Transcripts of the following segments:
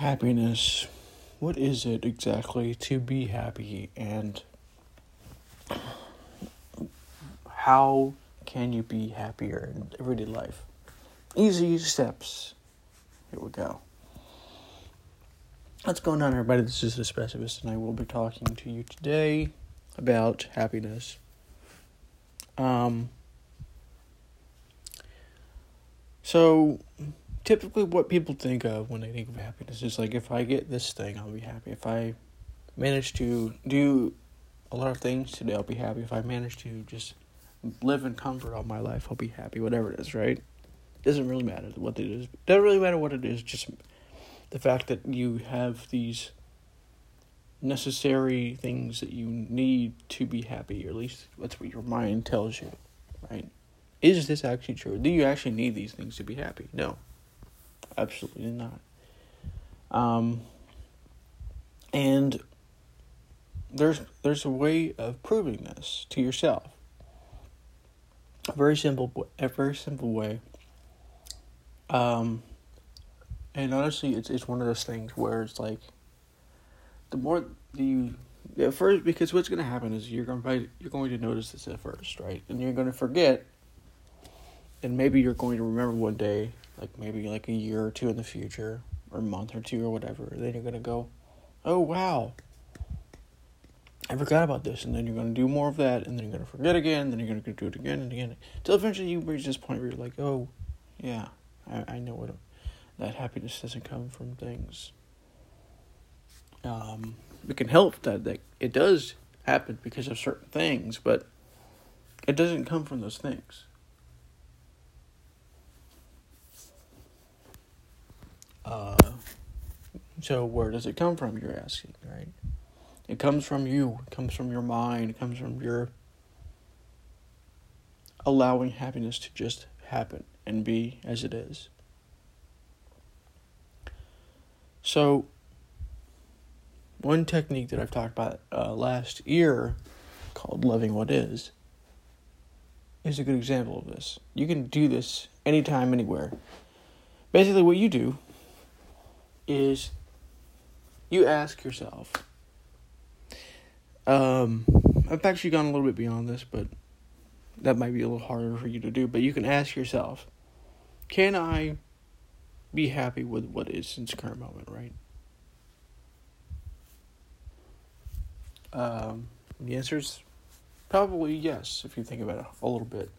happiness. What is it exactly to be happy and how can you be happier in everyday life? Easy steps. Here we go. What's going on, everybody? This is the Specifist, and I will be talking to you today about happiness. Um, so, typically, what people think of when they think of happiness is like, if I get this thing, I'll be happy. If I manage to do a lot of things today, I'll be happy. If I manage to just live in comfort all my life, I'll be happy. Whatever it is, right? It doesn't really matter what it is. It doesn't really matter what it is. Just the fact that you have these necessary things that you need to be happy, or at least that's what your mind tells you, right? Is this actually true? Do you actually need these things to be happy? No, absolutely not. Um, and there's there's a way of proving this to yourself. A very simple, a very simple way. Um, and honestly, it's it's one of those things where it's like, the more you at first, because what's going to happen is you're going to you're going to notice this at first, right? And you're going to forget, and maybe you're going to remember one day, like maybe like a year or two in the future, or a month or two or whatever. Then you're going to go, oh wow, I forgot about this, and then you're going to do more of that, and then you're going to forget again, And then you're going to do it again and again, until eventually you reach this point where you're like, oh, yeah, I, I know what that happiness doesn't come from things. Um, it can help that, that it does happen because of certain things, but it doesn't come from those things. Uh, so where does it come from? You're asking, right? It comes from you. It comes from your mind. It comes from your allowing happiness to just happen and be as it is. So, one technique that I've talked about uh, last year called Loving What Is is a good example of this. You can do this anytime, anywhere. Basically, what you do is you ask yourself. Um, I've actually gone a little bit beyond this, but that might be a little harder for you to do. But you can ask yourself, can I be happy with what is in its current moment, right? Um, the answer is probably yes, if you think about it a little bit.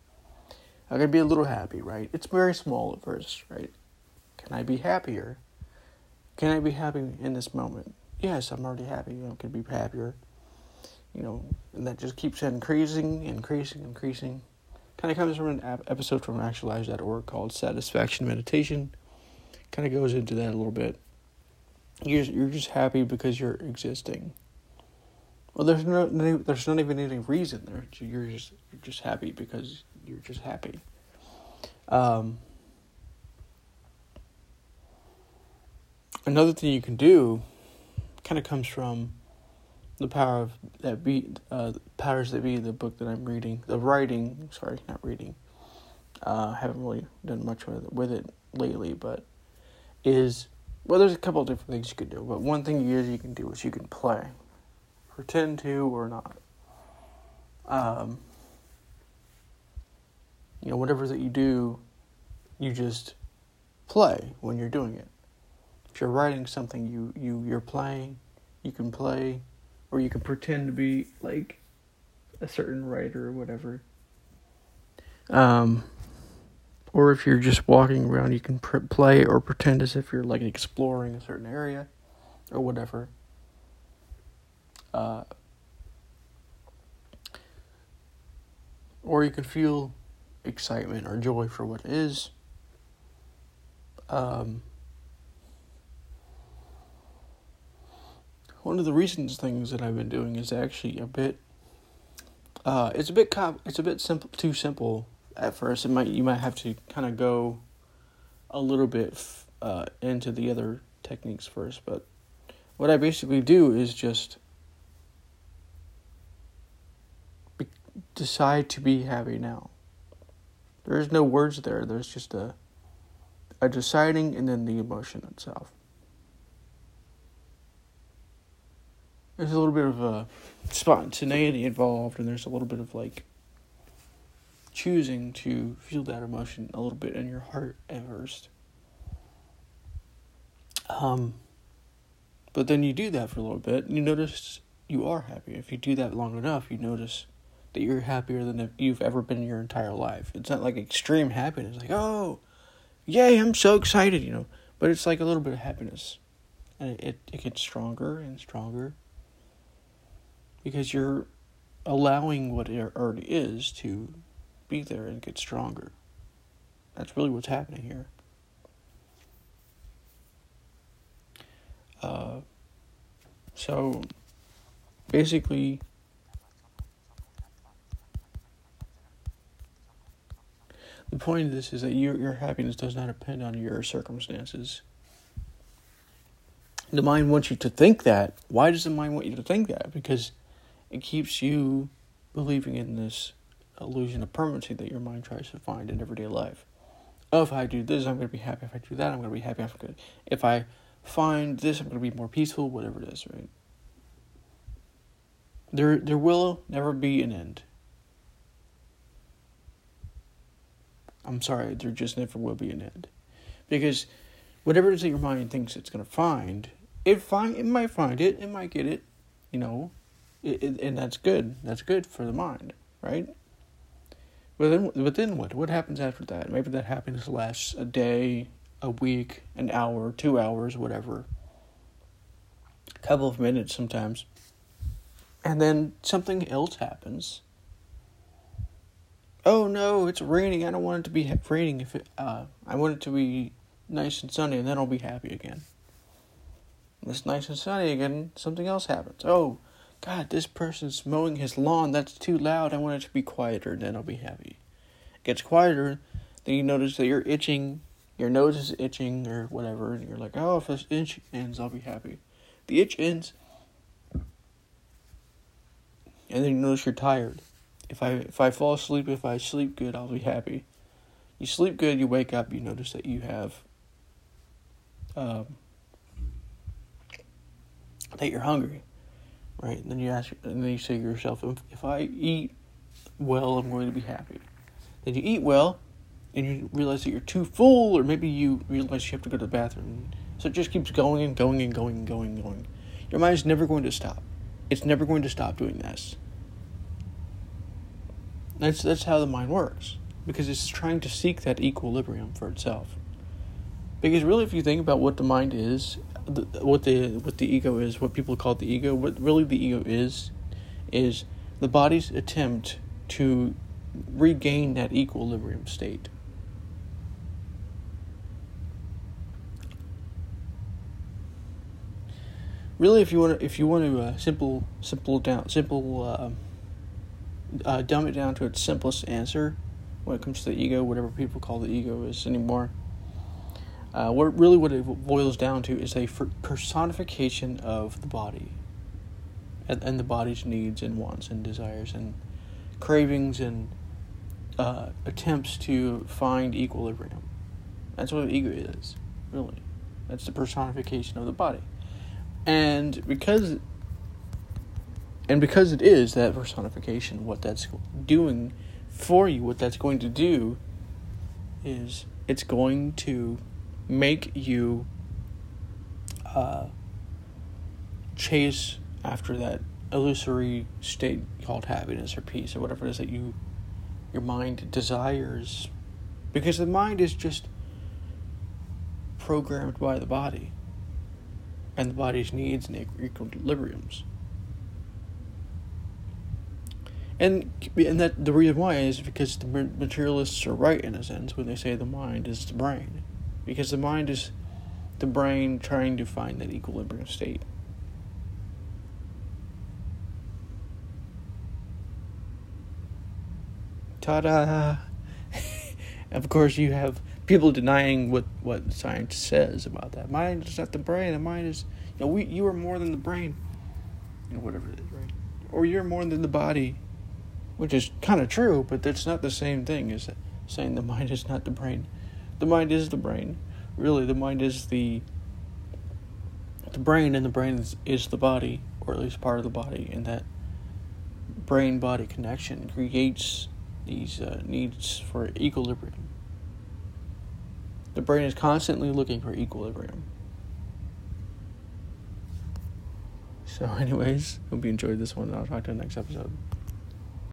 I'm going to be a little happy, right? It's very small at first, right? Can I be happier? Can I be happy in this moment? Yes, I'm already happy. Know, can be happier. You know, and that just keeps increasing, increasing, increasing. Kind of comes from an episode from actualize.org called Satisfaction Meditation kind of goes into that a little bit. You're you're just happy because you're existing. Well, there's no there's not even any reason there. You're just you're just happy because you're just happy. Um, another thing you can do, kind of comes from the power of that be uh, powers that be the book that I'm reading the writing sorry not reading uh, haven't really done much with it, with it lately but is well, there's a couple different things you can do, but one thing you can do is you can play, pretend to or not. Um, you know, whatever that you do, you just play when you're doing it. If you're writing something, you you you're playing, you can play, or you can pretend to be like a certain writer or whatever. Um, or if you're just walking around, you can pr- play or pretend as if you're like exploring a certain area or whatever. Uh, or you can feel excitement or joy for what is. Um, one of the recent things that I've been doing is actually a bit. Uh, it's a bit comp- It's a bit simple. Too simple at first. It might you might have to kind of go a little bit uh, into the other techniques first, but what I basically do is just be, decide to be happy now. There's no words there. There's just a a deciding and then the emotion itself. There's a little bit of spontaneity involved, and there's a little bit of like choosing to feel that emotion a little bit in your heart at first. Um, but then you do that for a little bit, and you notice you are happy. If you do that long enough, you notice that you're happier than you've ever been in your entire life. It's not like extreme happiness, like, oh, yay, I'm so excited, you know. But it's like a little bit of happiness. And it, it, it gets stronger and stronger because you're allowing what it already is to be there and get stronger. That's really what's happening here. Uh, so basically, the point of this is that your your happiness does not depend on your circumstances. The mind wants you to think that. Why does the mind want you to think that? Because it keeps you believing in this illusion of permanency that your mind tries to find in everyday life. Oh, if I do this, I'm going to be happy. If I do that, I'm going to be happy. If I find this, I'm going to be more peaceful. Whatever it is, right? There, there will never be an end. I'm sorry, there just never will be an end, because whatever it is that your mind thinks it's going to find, it find it might find it, it might get it, you know, it, it, and that's good. That's good for the mind, right? But then, but then what? What happens after that? Maybe that happiness lasts a day, a week, an hour, two hours, whatever. A couple of minutes sometimes. And then something else happens. Oh no, it's raining. I don't want it to be raining. If it, uh, I want it to be nice and sunny, and then I'll be happy again. When it's nice and sunny again, something else happens. Oh, God, this person's mowing his lawn. That's too loud. I want it to be quieter, then I'll be happy. It gets quieter, then you notice that you're itching, your nose is itching, or whatever, and you're like, oh, if this itch ends, I'll be happy. The itch ends, and then you notice you're tired. If I if I fall asleep, if I sleep good, I'll be happy. You sleep good, you wake up, you notice that you have um, that you're hungry right? And then you ask, and then you say to yourself, if, if I eat well, I'm going to be happy. Then you eat well, and you realize that you're too full, or maybe you realize you have to go to the bathroom. So it just keeps going and going and going and going and going. Your mind is never going to stop. It's never going to stop doing this. That's that's how the mind works because it's trying to seek that equilibrium for itself. Because really, if you think about what the mind is, the, what the what the ego is, what people call the ego, what really the ego is, is the body's attempt to regain that equilibrium state. Really, if you want to, if you want to uh, simple simple down simple uh, uh, dumb it down to its simplest answer when it comes to the ego, whatever people call the ego is anymore uh, what really what it boils down to is a personification of the body, and, and the body's needs and wants and desires and cravings and uh, attempts to find equilibrium. That's what ego is, really. That's the personification of the body, and because and because it is that personification, what that's doing for you, what that's going to do is it's going to make you uh, chase after that illusory state called happiness or peace or whatever it is that you your mind desires. Because the mind is just programmed by the body. And the body's needs and equilibriums. And and that the reason why is because the materialists are right in a sense when they say the mind is the brain because the mind is the brain trying to find that equilibrium state. Ta da! of course, you have people denying what, what science says about that. Mind is not the brain. The mind is, you know, we, you are more than the brain. You know, whatever it is, right? Or you're more than the body, which is kind of true, but that's not the same thing as saying the mind is not the brain the mind is the brain. Really, the mind is the the brain, and the brain is, is the body. or at least part of the body, and that brain body connection creates these uh, needs for equilibrium. The brain is constantly looking for equilibrium. So, anyways, hope you enjoyed this one. I'll talk to you next episode.